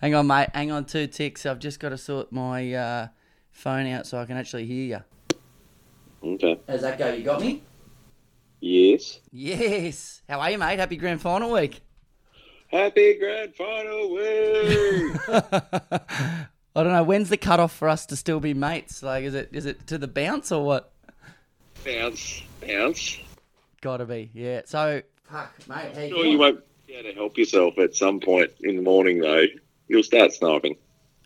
Hang on, mate. Hang on, two ticks. I've just got to sort my uh, phone out so I can actually hear you. Okay. How's that go? You got me? Yes. Yes. How are you, mate? Happy grand final week. Happy grand final week. I don't know. When's the cutoff for us to still be mates? Like, is it is it to the bounce or what? bounce, bounce. Gotta be. Yeah. So, fuck, mate. How you Sure, doing? you won't be able to help yourself at some point in the morning, though. You'll start sniping.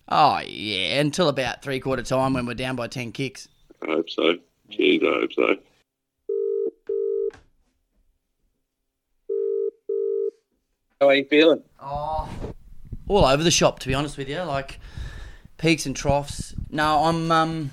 Oh yeah, until about three quarter time when we're down by ten kicks. I hope so. Jeez, I hope so. How are you feeling? Oh, all over the shop to be honest with you. Like peaks and troughs. No, I'm um,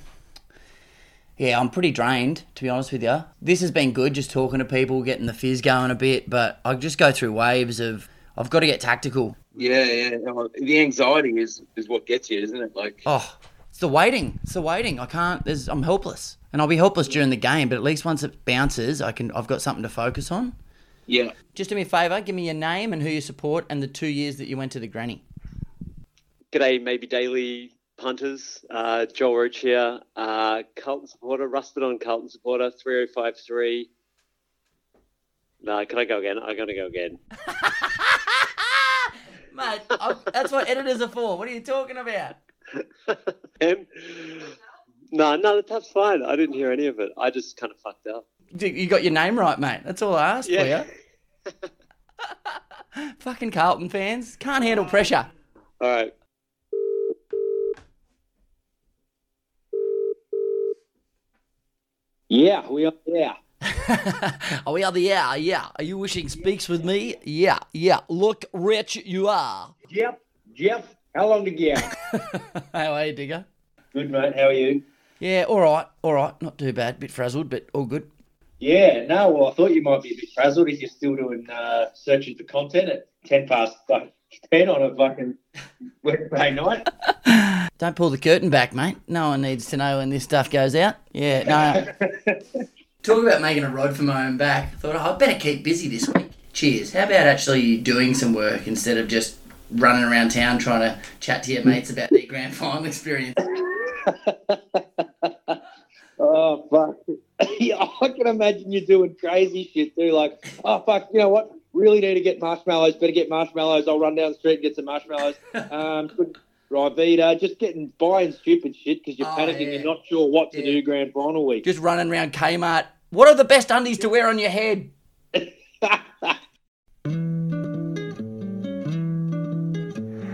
yeah, I'm pretty drained to be honest with you. This has been good, just talking to people, getting the fizz going a bit. But I just go through waves of I've got to get tactical. Yeah, yeah. Well, The anxiety is is what gets you, isn't it? Like, Oh, it's the waiting. It's the waiting. I can't. There's. I'm helpless, and I'll be helpless during the game. But at least once it bounces, I can. I've got something to focus on. yeah. Just do me a favour. Give me your name and who you support, and the two years that you went to the granny. G'day, maybe daily punters. Uh, Joel Roach here. Uh, Carlton supporter, rusted on Carlton supporter, 3053. No, can I go again? I'm going to go again. Mate, I, that's what editors are for. What are you talking about? and, no, no, that's fine. I didn't hear any of it. I just kind of fucked up. You- You got your name right, mate. That's all I asked Yeah. for you. Fucking Carlton fans can't handle pressure. All right. Yeah, we are. Yeah. oh, we are the yeah, yeah. Are you wishing speaks with me? Yeah, yeah. Look, rich you are. Jeff, Jeff, how long to get? How are you, digger? Good, mate. How are you? Yeah, all right, all right. Not too bad. Bit frazzled, but all good. Yeah, no, well, I thought you might be a bit frazzled if you're still doing uh, searching for content at 10 past like, 10 on a fucking Wednesday night. Don't pull the curtain back, mate. No one needs to know when this stuff goes out. Yeah, no. Talk about making a rod for my own back. I thought, oh, I better keep busy this week. Cheers. How about actually doing some work instead of just running around town trying to chat to your mates about their grand final experience? oh, fuck. yeah, I can imagine you doing crazy shit too. Like, oh, fuck, you know what? Really need to get marshmallows. Better get marshmallows. I'll run down the street and get some marshmallows. Um. Ryvita, just getting buying stupid shit because you're Oh, panicking. yeah. You're not sure what to Yeah. do grand final week. Just running around Kmart. What are the best undies to wear on your head?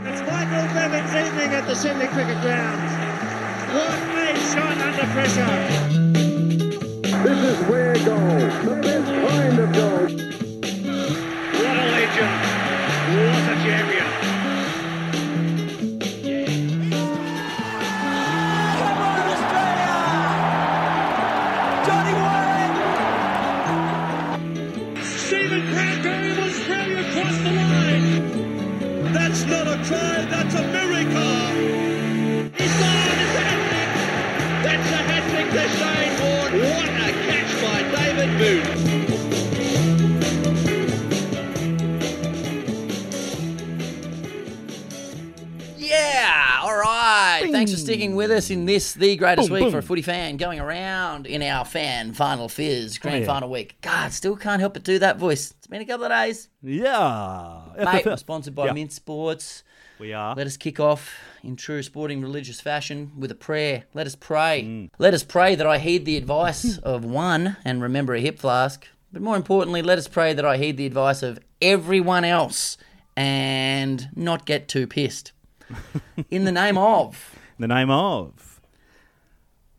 It's Michael Bevan's evening at the Sydney Cricket Ground. What a shot under pressure. This is where goal. That is kind of goal. What a legend. What a champion. Stephen sticking with us in this, the greatest week for a footy fan, going around in our fan final fizz, grand yeah. final week. God, still can't help but do that voice. It's been a couple of days. Yeah. Mate, we're sponsored by Yeah. Mint Sports. We are. Let us kick off in true sporting religious fashion with a prayer. Let us pray. Mm. Let us pray that I heed the advice of one and remember a hip flask. But more importantly, let us pray that I heed the advice of everyone else and not get too pissed. In the name of the name of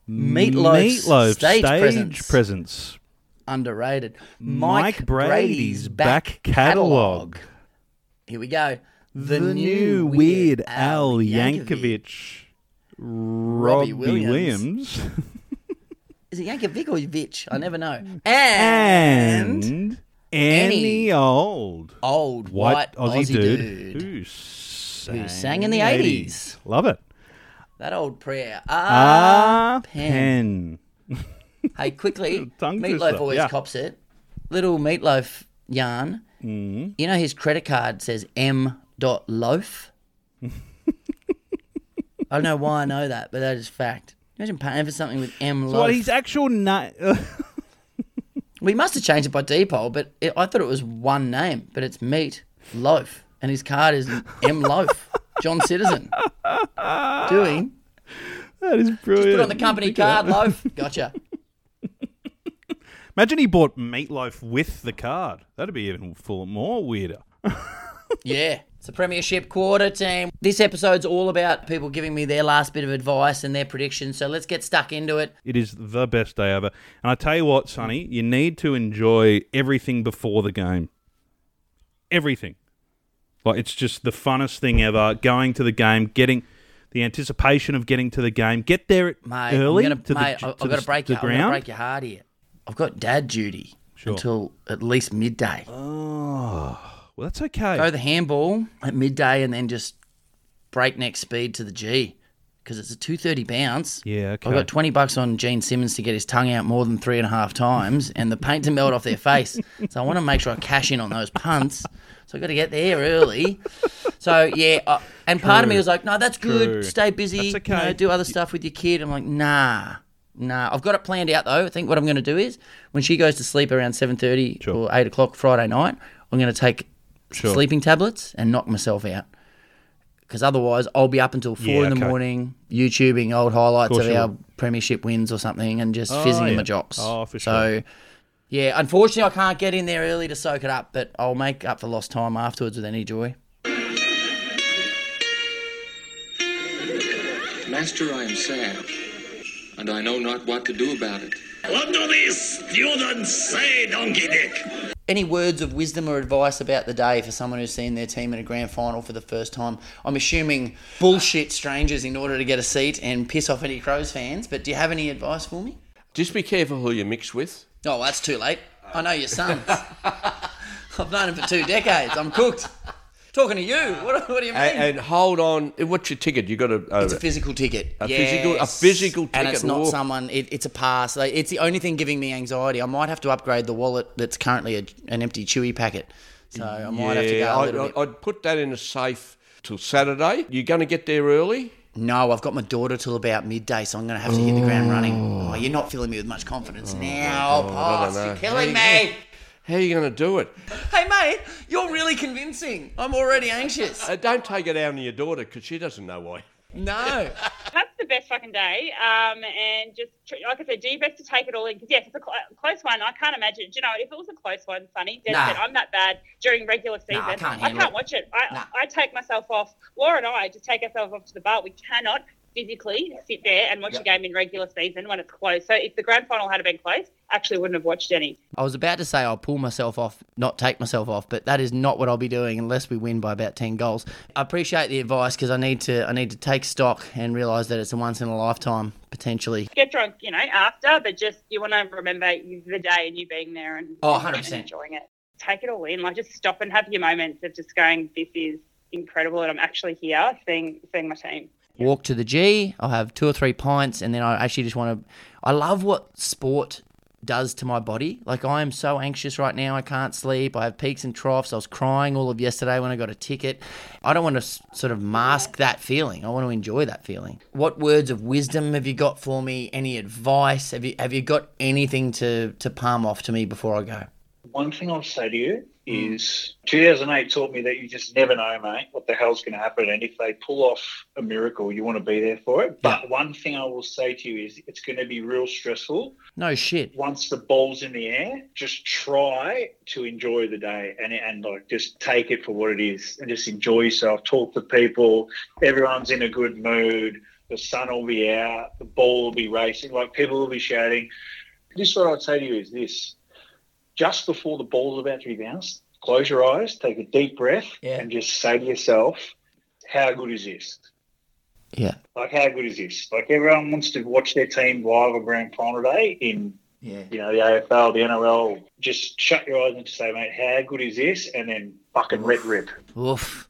Meatloaf's Meatloaf stage presence. presence. underrated Mike, Brady's back catalogue. Here we go. The, new Weird Al Yankovic. Robbie Williams. Williams. Is it Yankovic or Vich? I never know. And, and Any old old white white, Aussie, dude, dude. who sang, sang in the 80s. Love it. That old prayer. Ah, Ah, pen. pen. Hey, quickly, Meatloaf always yeah. cops it. Little Meatloaf yarn. Mm. You know his credit card says M. Dot loaf. I don't know why I know that, but that is fact. Imagine paying for something with M So Loaf. what his actual name? We must have changed it by default, but it, I thought it was one name, but it's Meat Loaf, and his card is M Loaf, John Citizen. Doing that is brilliant. Just put on the company card, Loaf. Gotcha. Imagine he bought meatloaf with the card. That'd be even full more weirder. Yeah, it's a Premiership quarter team. This episode's all about people giving me their last bit of advice and their predictions. So let's get stuck into it. It is the best day ever. And I tell you what, Sonny, you need to enjoy everything before the game. Everything. Like it's just the funnest thing ever. Going to the game, getting the anticipation of getting to the game. Get there Mate, early I'm gonna, to mate, the, I've got to break the your, ground. break your heart here. I've got dad duty Sure. until at least midday. Oh, well, that's okay. Throw the handball at midday and then just breakneck speed to the G because it's a two thirty bounce. Yeah, okay. I've got twenty bucks on Gene Simmons to get his tongue out more than three and a half times, and the paint to melt off their face. So I want to make sure I cash in on those punts. So I got to get there early. So yeah, and part of me True. was like, no, that's good. True. Stay busy. That's You know, do other stuff with your kid. I'm like, nah. Nah, I've got it planned out though. I think what I'm going to do is when she goes to sleep around seven thirty Sure. or eight o'clock Friday night, I'm going to take Sure. sleeping tablets and knock myself out. Because otherwise, I'll be up until four Yeah, in the okay. morning, YouTubing old highlights Course of our premiership wins or something, and just Oh, fizzing in my jocks. Oh, for So, yeah, unfortunately, I can't get in there early to soak it up, but I'll make up for lost time afterwards with any joy. Master, I am sad, and I know not what to do about it. What do these students say, Donkey Dick? Any words of wisdom or advice about the day for someone who's seen their team in a grand final for the first time? I'm assuming bullshit strangers in order to get a seat and piss off any Crows fans, but do you have any advice for me? Just be careful who you mix with. Oh, that's too late. I know your sons. I've known him for two decades. I'm cooked. Talking to you. What, what do you mean? And, and hold on. What's your ticket? You got to. Uh, it's a physical ticket. A physical- a Yes. physical And ticket. it's not someone. It, it's a pass. Like, It's the only thing giving me anxiety. I might have to upgrade the wallet that's currently a, an empty Chewy packet. So I might have to go a I'd, bit. I'd put that in a safe till Saturday. You're going to get there early. No, I've got my daughter till about midday, so I'm going to have to hit the ground running. Oh, you're not filling me with much confidence now, God, I You're killing me. How are you going to do it? Hey, mate, you're really convincing. I'm already anxious. Uh, don't take it out on your daughter because she doesn't know why. No. The best fucking day. Um, and just like I said, do your best to take it all in because yes, it's a cl- close one. I can't imagine. Do you know, if it was a close one, Sonny, dead Nah. set, I'm that bad during regular season. I can't handle it. watch it. I, Nah. I take myself off. Laura and I just take ourselves off to the bar. We cannot physically sit there and watch Yep. a game in regular season when it's close. So if the grand final had been close, actually wouldn't have watched any. I was about to say I'll pull myself off, not take myself off, but that is not what I'll be doing unless we win by about ten goals. I appreciate the advice because I need to I need to take stock and realise that it's a once in a lifetime potentially. Get drunk, you know, after, but just you want to remember the day and you being there and, Oh, 100%. enjoying it. Take it all in. Like just stop and have your moments of just going, this is incredible and I'm actually here seeing seeing my team. Walk to the G. I'll have two or three pints, and then I actually just want to. I love what sport does to my body. Like I am so anxious right now. I can't sleep. I have peaks and troughs. I was crying all of yesterday when I got a ticket. I don't want to sort of mask that feeling. I want to enjoy that feeling. What words of wisdom have you got for me? Any advice? Have you have you got anything to to palm off to me before I go? One thing I'll say to you hmm. is 2008 taught me that you just never know, mate, what the hell's going to happen. And if they pull off a miracle, you want to be there for it. But one thing I will say to you is it's going to be real stressful. No shit. Once the ball's in the air, just try to enjoy the day and, and like just take it for what it is and just enjoy yourself. Talk to people. Everyone's in a good mood. The sun will be out. The ball will be racing. Like people will be shouting. This is what I'd say to you is this just before the ball's about to be bounced, close your eyes, take a deep breath, Yeah. and just say to yourself, how good is this? Yeah. Like, how good is this? Like, everyone wants to watch their team live on grand final day in, Yeah. you know, the AFL, the NRL. Just shut your eyes and just say, mate, how good is this? And then fucking let rip. Oof.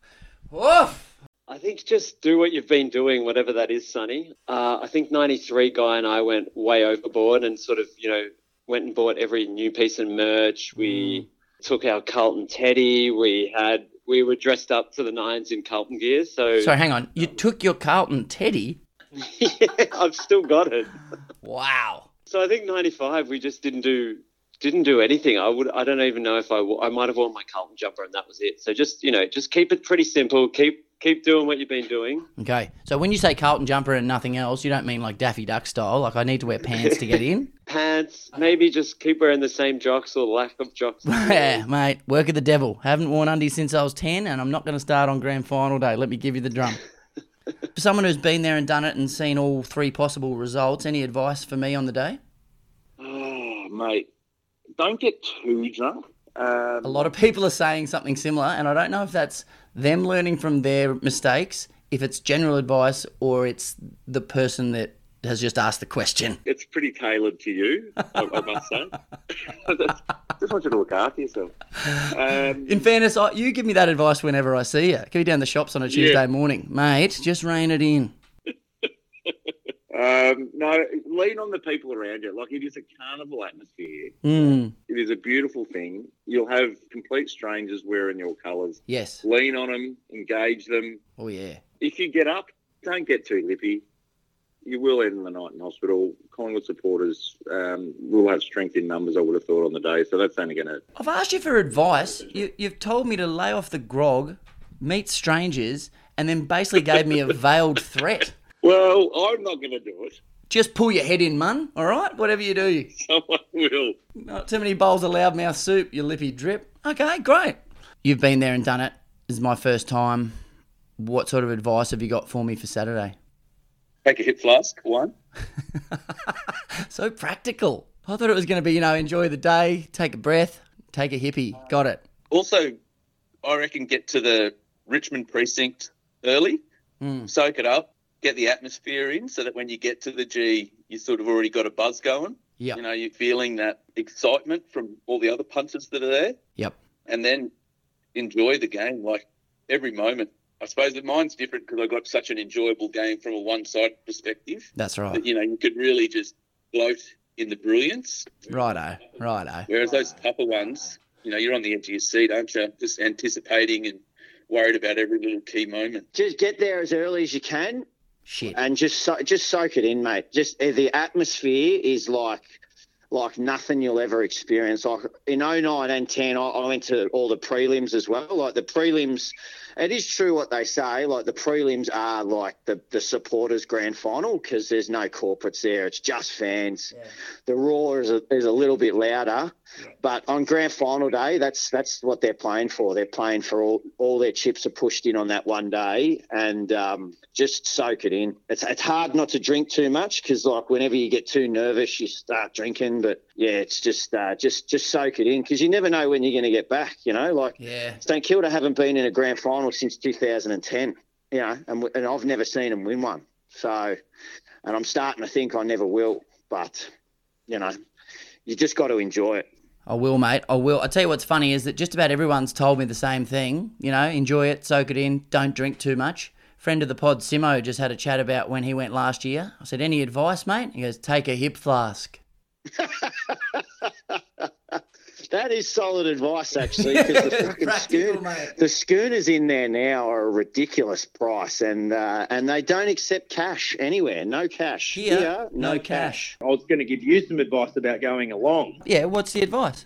Oof. I think just do what you've been doing, whatever that is, Sonny. Uh, I think 93 guy and I went way overboard and sort of, you know, went and bought every new piece of merch. We mm. took our Carlton Teddy. We had we were dressed up to the nines in Carlton gear. So So hang on, you took your Carlton teddy. yeah, I've still got it. Wow. So I think '95 we just didn't do didn't do anything. I would I don't even know if I I might have worn my Carlton jumper and that was it. So just you know just keep it pretty simple. Keep keep doing what you've been doing. Okay, so when you say Carlton jumper and nothing else, you don't mean like Daffy Duck style. Like I need to wear pants to get in. Pants, maybe just keep wearing the same jocks or lack of jocks. yeah, mate. Work of the devil. Haven't worn undies since I was ten, and I'm not going to start on grand final day. Let me give you the drum. for someone who's been there and done it and seen all three possible results, any advice for me on the day? Oh, mate, don't get too drunk. Um, A lot of people are saying something similar, and I don't know if that's them learning from their mistakes, if it's general advice, or it's the person that has just asked the question. It's pretty tailored to you, I, I must say. Just want you to look after yourself. Um, In fairness, I, you give me that advice whenever I see you. Be down the shops on a Tuesday Yeah. morning, mate. Just rein it in. Um, no, lean on the people around you. Like it is a carnival atmosphere. Mm, It is a beautiful thing. You'll have complete strangers wearing your colours. yes. Lean on them, engage them. Oh yeah. If you get up, don't get too lippy. You will end the night in hospital. Collingwood supporters um, will have strength in numbers, I would have thought, on the day. So that's only going to. I've asked you for advice. You, you've told me to lay off the grog, meet strangers, and then basically gave me a veiled threat. Well, I'm not going to do it. Just pull your head in, mun. All right, whatever you do. Someone will. Not too many bowls of loudmouth soup, your lippy drip. Okay, great. You've been there and done it. This is my first time. What sort of advice have you got for me for Saturday? Take a hip flask, one. So practical. I thought it was going to be, you know, enjoy the day, take a breath, take a hippie. Got it. Also, I reckon get to the Richmond precinct early, Mm. soak it up, get the atmosphere in, so that when you get to the G, you sort of already got a buzz going. Yeah. You know, you're feeling that excitement from all the other punters that are there, Yep. and then enjoy the game like every moment. I suppose that mine's different because I got such an enjoyable game from a one-sided perspective That's right. that you know you could really just float in the brilliance. Righto. Righto. Whereas those tougher ones, you know, you're on the edge of your seat, aren't you? Just anticipating and worried about every little key moment. Just get there as early as you can. Shit. And just just soak it in, mate. Just uh, the atmosphere is like like nothing you'll ever experience. Like in 09 and 10, I, I went to all the prelims as well. Like the prelims, it is true what they say. Like the prelims are like the, the supporters' grand final because there's no corporates there. It's just fans. The roar is a, is a little bit louder. But on grand final day, that's that's what they're playing for. They're playing for all, all their chips are pushed in on that one day, and um, just soak it in. It's it's hard not to drink too much because like whenever you get too nervous, you start drinking. But yeah, it's just uh, just just soak it in because you never know when you're going to get back. You know, like Yeah. St Kilda haven't been in a grand final since 2010. You know, and and I've never seen them win one. So, and I'm starting to think I never will. But you know, you just got to enjoy it. I will, mate. I will. I tell you what's funny is that just about everyone's told me the same thing. You know, enjoy it, soak it in, don't drink too much. Friend of the pod, Simo, just had a chat about when he went last year. I said, "Any advice, mate?" He goes, "Take a hip flask." That is solid advice, actually. 'cause the, fucking schooner, the schooners in there now are a ridiculous price, and uh, and they don't accept cash anywhere. No cash Here, no, no cash. I was going to give you some advice about going along. Yeah, what's the advice?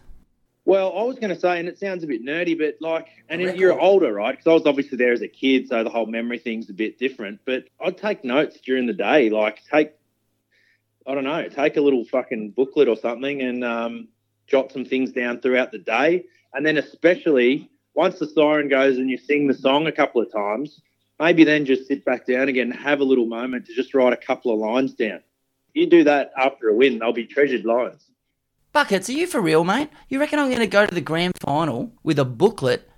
Well, I was going to say, and it sounds a bit nerdy, but like, and if you're older, right? Because I was obviously there as a kid, so the whole memory thing's a bit different. But I'd take notes during the day, like take, I don't know, take a little fucking booklet or something, and um, jot some things down throughout the day, and then especially once the siren goes and you sing the song a couple of times, maybe then just sit back down again, and have a little moment to just write a couple of lines down. You do that after a win, they'll be treasured lines. Buckets, are you for real, mate? You reckon I'm going to go to the grand final with a booklet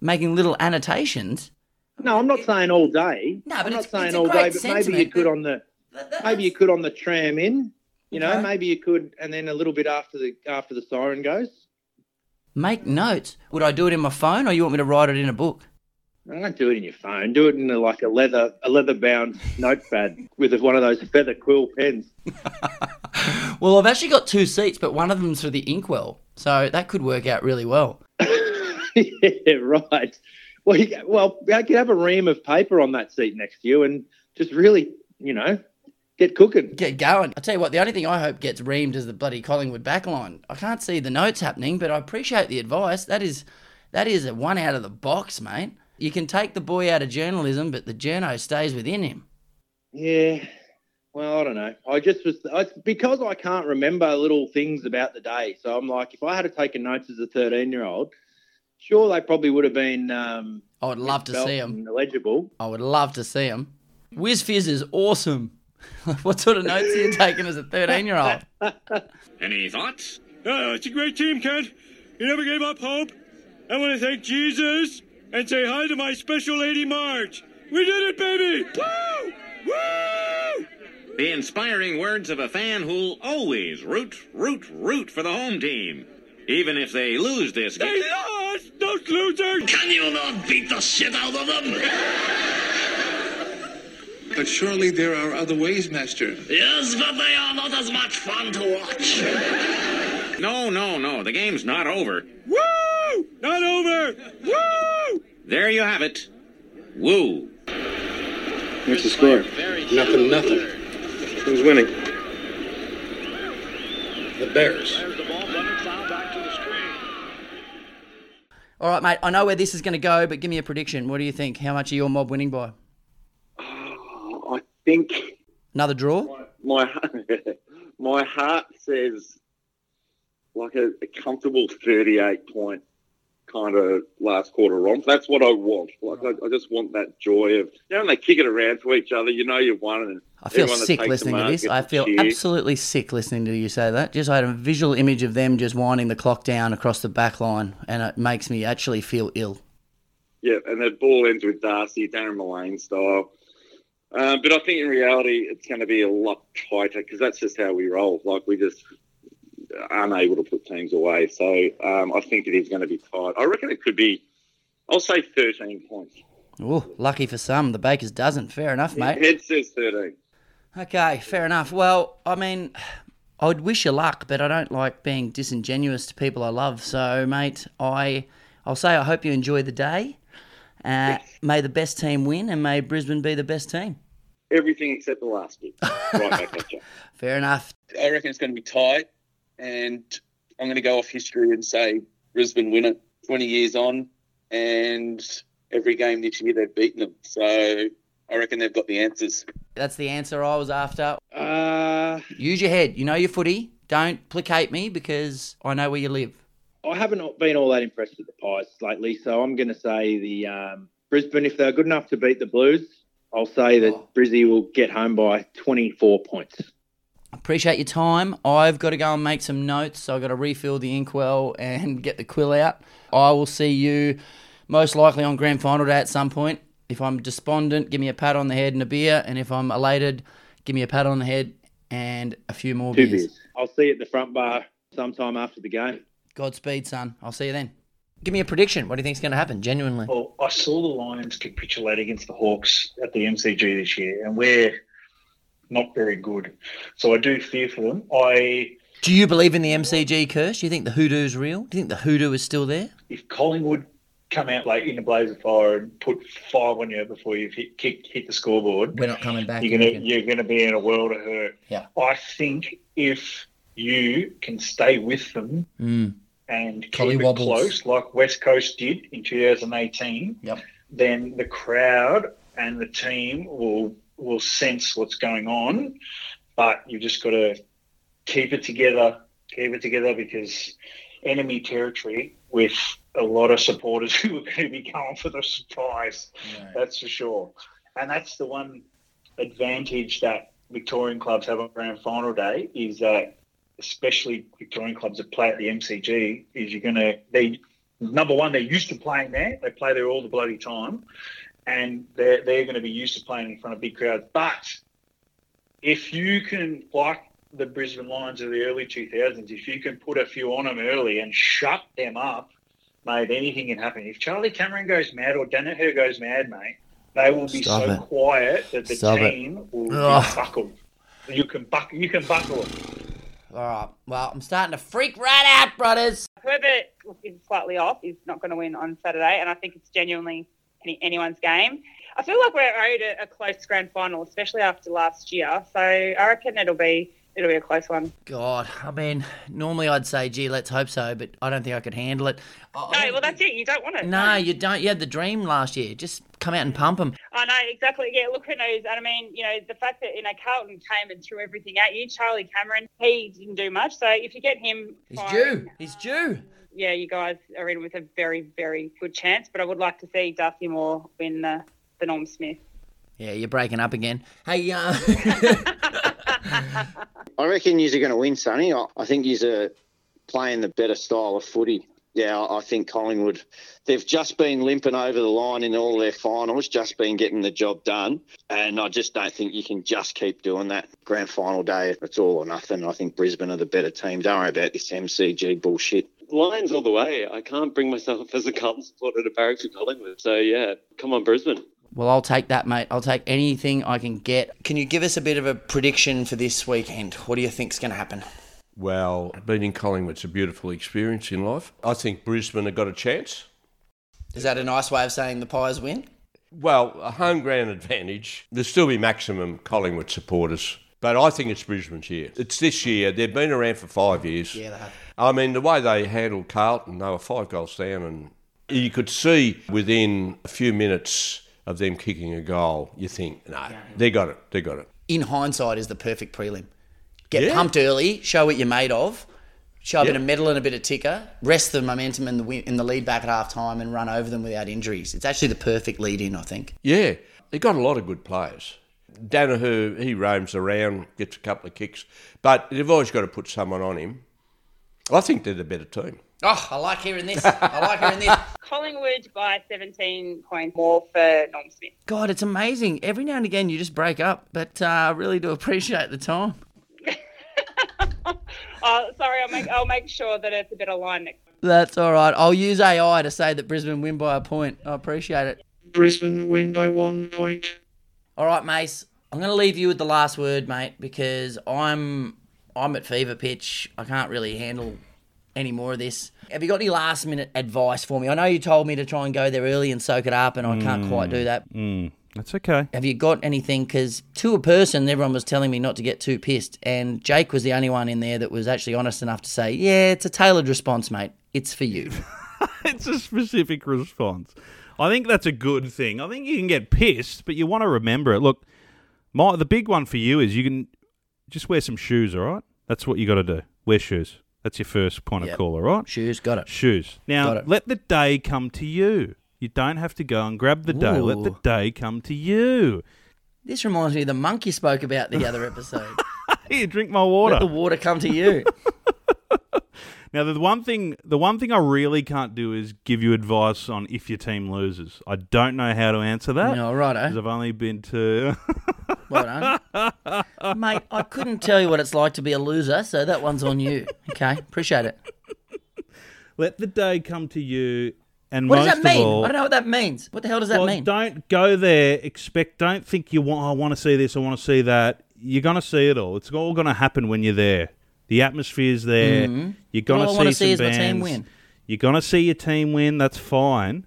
making little annotations? No, I'm not saying all day. No, but I'm not it's- saying all great day, but maybe you could on the maybe you could on the tram in. You know, Okay. maybe you could, and then a little bit after the after the siren goes. Make notes. Would I do it in my phone, or you want me to write it in a book? I Don't do it in your phone. Do it in a, like a leather a leather bound notepad with one of those feather quill pens. Well, I've actually got two seats, but one of them's for the inkwell, so that could work out really well. yeah, right. Well, you, well, I could have a ream of paper on that seat next to you and just really, you know, get cooking. Get going. I tell you what, the only thing I hope gets reamed is the bloody Collingwood backline. I can't see the notes happening, but I appreciate the advice. That is that is a one out of the box, mate. You can take the boy out of journalism, but the journo stays within him. Yeah. Well, I don't know. I just was it's because I can't remember little things about the day. So I'm like, if I had to take notes as a 13 year old, sure they probably would have been. Um, I would love to see them. Illegible. I would love to see them. Whiz Fizz is awesome. what sort of notes are you taking as a 13 year old? Any thoughts? Oh, it's a great team, Kent. You never gave up hope. I want to thank Jesus and say hi to my special lady Marge. We did it, baby! Woo! Woo! The inspiring words of a fan who'll always root, root, root for the home team. Even if they lose this game. They lost! Those losers! Can you not beat the shit out of them? But surely there are other ways, Master. Yes, but they are not as much fun to watch. No, no, no. The game's not over. Woo! Not over! Woo! There you have it. Woo. What's the score? Nothing, nothing. Who's winning? The Bears. All right, mate. I know where this is going to go, but give me a prediction. What do you think? How much are your mob winning by? Think Another draw? my my heart says like a, a comfortable 38 point kind of last quarter romp. That's what I want. Like I, I just want that joy of you know when they kick it around to each other. You know you've won, and I feel sick listening to this. I feel absolutely sick listening to you say that. Just I had a visual image of them just winding the clock down across the back line, and it makes me actually feel ill. Yeah, and the ball ends with Darcy, Darren Millane style. Um, but I think in reality, it's going to be a lot tighter because that's just how we roll. Like we just aren't able to put teams away. So um, I think it is going to be tight. I reckon it could be. I'll say 13 points. Oh, lucky for some, the Bakers doesn't. Fair enough, mate. Head says 13. Okay, fair enough. Well, I mean, I would wish you luck, but I don't like being disingenuous to people I love. So, mate, I, I'll say I hope you enjoy the day. Uh, May the best team win, and may Brisbane be the best team. Everything except the last bit. right back at you. Fair enough. I reckon it's going to be tight, and I'm going to go off history and say Brisbane win it 20 years on, and every game this year they've beaten them. So I reckon they've got the answers. That's the answer I was after. Uh, Use your head. You know your footy. Don't placate me because I know where you live. I haven't been all that impressed with the Pies lately, so I'm going to say the um, Brisbane, if they're good enough to beat the Blues, I'll say that Brizzy will get home by 24 points. Appreciate your time. I've got to go and make some notes. So I've got to refill the inkwell and get the quill out. I will see you most likely on grand final day at some point. If I'm despondent, give me a pat on the head and a beer. And if I'm elated, give me a pat on the head and a few more Two beers. beers. I'll see you at the front bar sometime after the game. Godspeed, son. I'll see you then. Give me a prediction. What do you think's going to happen? Genuinely. Well, I saw the Lions capitulate against the Hawks at the MCG this year, and we're not very good. So I do fear for them. I Do you believe in the MCG curse? Do you think the hoodoo's real? Do you think the hoodoo is still there? if Collingwood come out like in a blaze of fire and put five on you before you've hit kick, hit the scoreboard, We're not coming back. you're gonna you're gonna be in a world of hurt. Yeah. I think if you can stay with them Mm. and keep Collie it wobbles. close, like West Coast did in 2018, Yep. then the crowd and the team will will sense what's going on. But you've just got to keep it together, keep it together because enemy territory with a lot of supporters who are going to be going for the surprise. That's for sure. And that's the one advantage that Victorian clubs have on grand final day is that especially Victorian clubs that play at the MCG is you're gonna they number one they're used to playing there they play there all the bloody time and they're they're going to be used to playing in front of big crowds but if you can like the Brisbane Lions of the early 2000s if you can put a few on them early and shut them up mate anything can happen if Charlie Cameron goes mad or Daniher goes mad mate they will be Stop so it. quiet that the Stop it. team will Ugh. be buckled you can buck you can buckle them All right. Well, I'm starting to freak right out, brothers. whoever is slightly off is not going to win on Saturday, and I think it's genuinely any, anyone's game. I feel like we're owed a, a close grand final, especially after last year. So I reckon it'll be it'll be a close one. God, I mean, normally I'd say, gee, let's hope so, but I don't think I could handle it. no, well that's it. You don't want it. No, you don't. You had the dream last year. Just come out and pump them. I know exactly. Yeah, look who knows. And I mean, you know, the fact that you know Carlton came and threw everything at you. Charlie Cameron, he didn't do much. So if you get him, He's firing, due. He's due. Yeah, you guys are in with a very, very good chance. But I would like to see Darcy Moore win the, the Norm Smith. Yeah, you're breaking up again. Hey, uh, I reckon you're going to win, Sonny. I, think you're uh, playing the better style of footy. Yeah, I think Collingwood, they've just been limping over the line in all their finals, just been getting the job done. And I just don't think you can just keep doing that. Grand final day, if it's all or nothing. I think Brisbane are the better team. Don't worry about this MCG bullshit. Lions all the way. I can't bring myself as a Carlton supporter to barrack for Collingwood. So yeah, come on Brisbane. Well, I'll take that, mate. I'll take anything I can get. Can you give us a bit of a prediction for this weekend? What do you think's going to happen? Well, beating Collingwood's a beautiful experience in life. I think Brisbane have got a chance. Is that a nice way of saying the Pies win? Well, a home ground advantage. There'll still be maximum Collingwood supporters. But I think it's Brisbane's year. It's this year. They've been around for five years. Yeah, they have. I mean, the way they handled Carlton, they were five goals down, and you could see within a few minutes of them kicking a goal, you think, no, they got it. They got it. In hindsight, is the perfect prelim. Get Yeah. pumped early, show what you're made of, show a bit of mettle and a bit of ticker, wrest the momentum in the win- in the lead back at half time, and run over them without injuries. It's actually the perfect lead in, I think. Yeah, they got a lot of good players. Daniher, he roams around, gets a couple of kicks, but they've always got to put someone on him. I think they're the better team. Oh, I like hearing this. I like hearing this. Collingwood by 17 points more for Norm Smith. God, it's amazing. Every now and again, you just break up, but uh, I really do appreciate the time. Oh, sorry, I'll make I'll make sure that it's a better line next. That's all right. I'll use AI to say that Brisbane win by a point. I appreciate it. Brisbane win by one point. All right, Mace. I'm going to leave you with the last word, mate, because I'm I'm at fever pitch. I can't really handle any more of this. Have you got any last minute advice for me? I know you told me to try and go there early and soak it up, and I can't quite do that. Mm, that's okay. Have you got anything? Because to a person, everyone was telling me not to get too pissed, and Jake was the only one in there that was actually honest enough to say, "Yeah, it's a tailored response, mate. It's for you." it's a specific response. I think that's a good thing. I think you can get pissed, but you want to remember it. Look, my the big one for you is you can just wear some shoes. All right, that's what you got to do. Wear shoes. That's your first point Yep. of call. All right, Shoes, got it. shoes. Now let the day come to you. You don't have to go and grab the day. Let the day come to you. This reminds me of the monk you spoke about the other episode. Here, drink my water. Let the water come to you. Now, the one thing, the one thing I really can't do is give you advice on if your team loses. I don't know how to answer that. No, righto. 'cause I've only been to. Well done. Mate, I couldn't tell you what it's like to be a loser, so that one's on you. Okay, appreciate it. Let the day come to you, and What does that mean? all, I don't know what that means. What the hell does that well, mean? Don't go there. Expect. Don't think you want. I want to see this. I want to see that. You're gonna see it all. It's all gonna happen when you're there. The atmosphere's there. Mhm. You're gonna All see some is bands. team win. You're gonna see your team win. That's fine,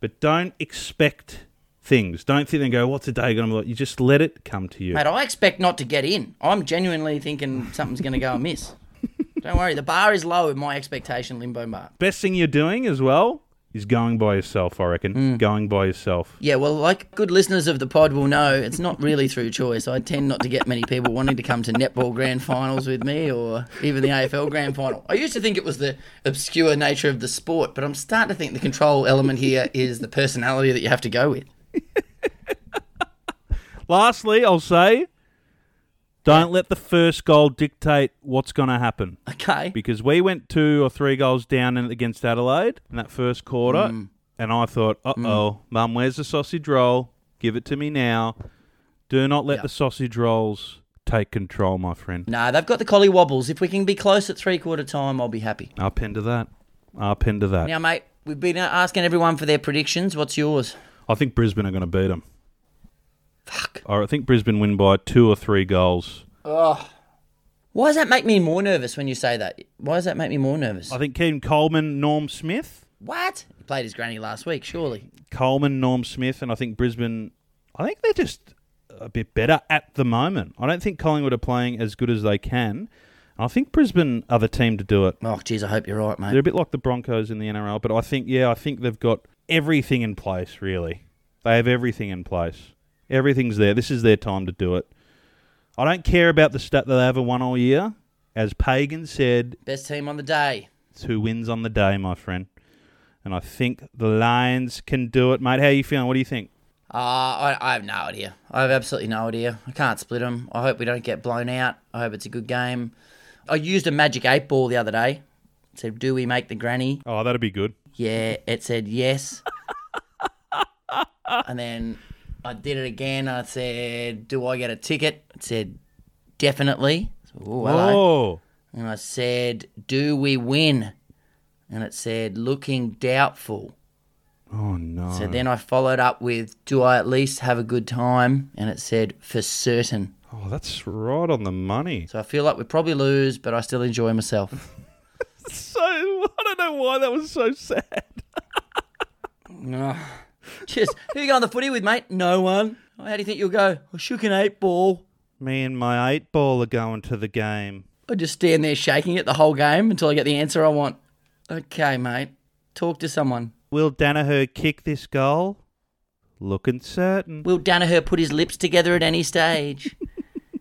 but don't expect things. Don't think and go. What's the day gonna be like? You just let it come to you. Mate, I expect not to get in. I'm genuinely thinking something's going to go amiss. Don't worry, the bar is low in my expectation limbo bar. Best thing you're doing as well is going by yourself. I reckon Mm. going by yourself. Yeah, well, like good listeners of the pod will know, it's not really through choice. I tend not to get many people wanting to come to netball grand finals with me or even the AFL grand final. I used to think it was the obscure nature of the sport, but I'm starting to think the control element here is the personality that you have to go with. Lastly, I'll say, don't let the first goal dictate what's going to happen. Okay. Because we went two or three goals down in- against Adelaide in that first quarter, Mm. and I thought, uh oh, mum, where's the sausage roll? Give it to me now. Do not let the sausage rolls take control, my friend. No, they've got the collie wobbles. If we can be close at three quarter time, I'll be happy. I'll pin to that. I'll pin to that. Now, mate, we've been asking everyone for their predictions. What's yours? I think Brisbane are going to beat them. Fuck. I think Brisbane win by two or three goals. Oh, Why does that make me more nervous when you say that? Why does that make me more nervous? I think Keidean Coleman, Norm Smith. What? He played his granny last week, surely. Coleman, Norm Smith, and I think Brisbane. I think they're just a bit better at the moment. I don't think Collingwood are playing as good as they can. I think Brisbane are the team to do it. Oh, geez, I hope you're right, mate. They're a bit like the Broncos in the NRL, but I think, yeah, I think they've got everything in place, really. They have everything in place. Everything's there. This is their time to do it. I don't care about the stat that they haven't won all year. As Pagan said, Best team on the day. it's who wins on the day, my friend. And I think the Lions can do it, mate. How are you feeling? What do you think? Uh, I, I have no idea. I have absolutely no idea. I can't split them. I hope we don't get blown out. I hope it's a good game. I used a magic eight ball the other day. Said, "Do we make the granny?" Oh, that'd be good. Yeah, it said yes. and then I did it again. I said, "Do I get a ticket?" It said, "Definitely." So, oh, hello. And I said, "Do we win?" And it said, "Looking doubtful." Oh, no. So then I followed up with, "Do I at least have a good time?" And it said, "For certain." Oh, that's right on the money. So I feel like we probably lose, but I still enjoy myself. So, I don't know why that was so sad. Ah. No. Just who you go on the footy with, mate? No one. How do you think you'll go? I shook an eight ball. Me and my eight ball are going to the game. I just stand there shaking it the whole game until I get the answer I want. Okay, mate. Talk to someone. Will Daniher kick this goal? Looking certain. Will Daniher put his lips together at any stage?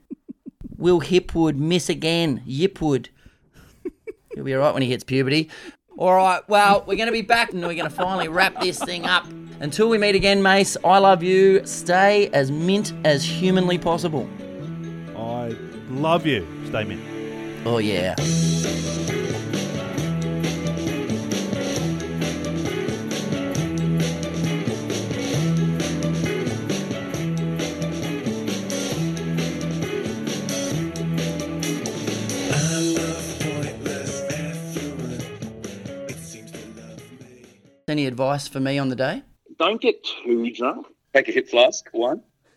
Will Hipwood miss again? Yipwood. He'll be all right when he hits puberty. All right, well, we're going to be back and we're going to finally wrap this thing up. Until we meet again, Mace, I love you. Stay as mint as humanly possible. I love you. Stay mint. Oh, yeah. Any advice for me on the day? Don't get too drunk. Take a hip flask, one.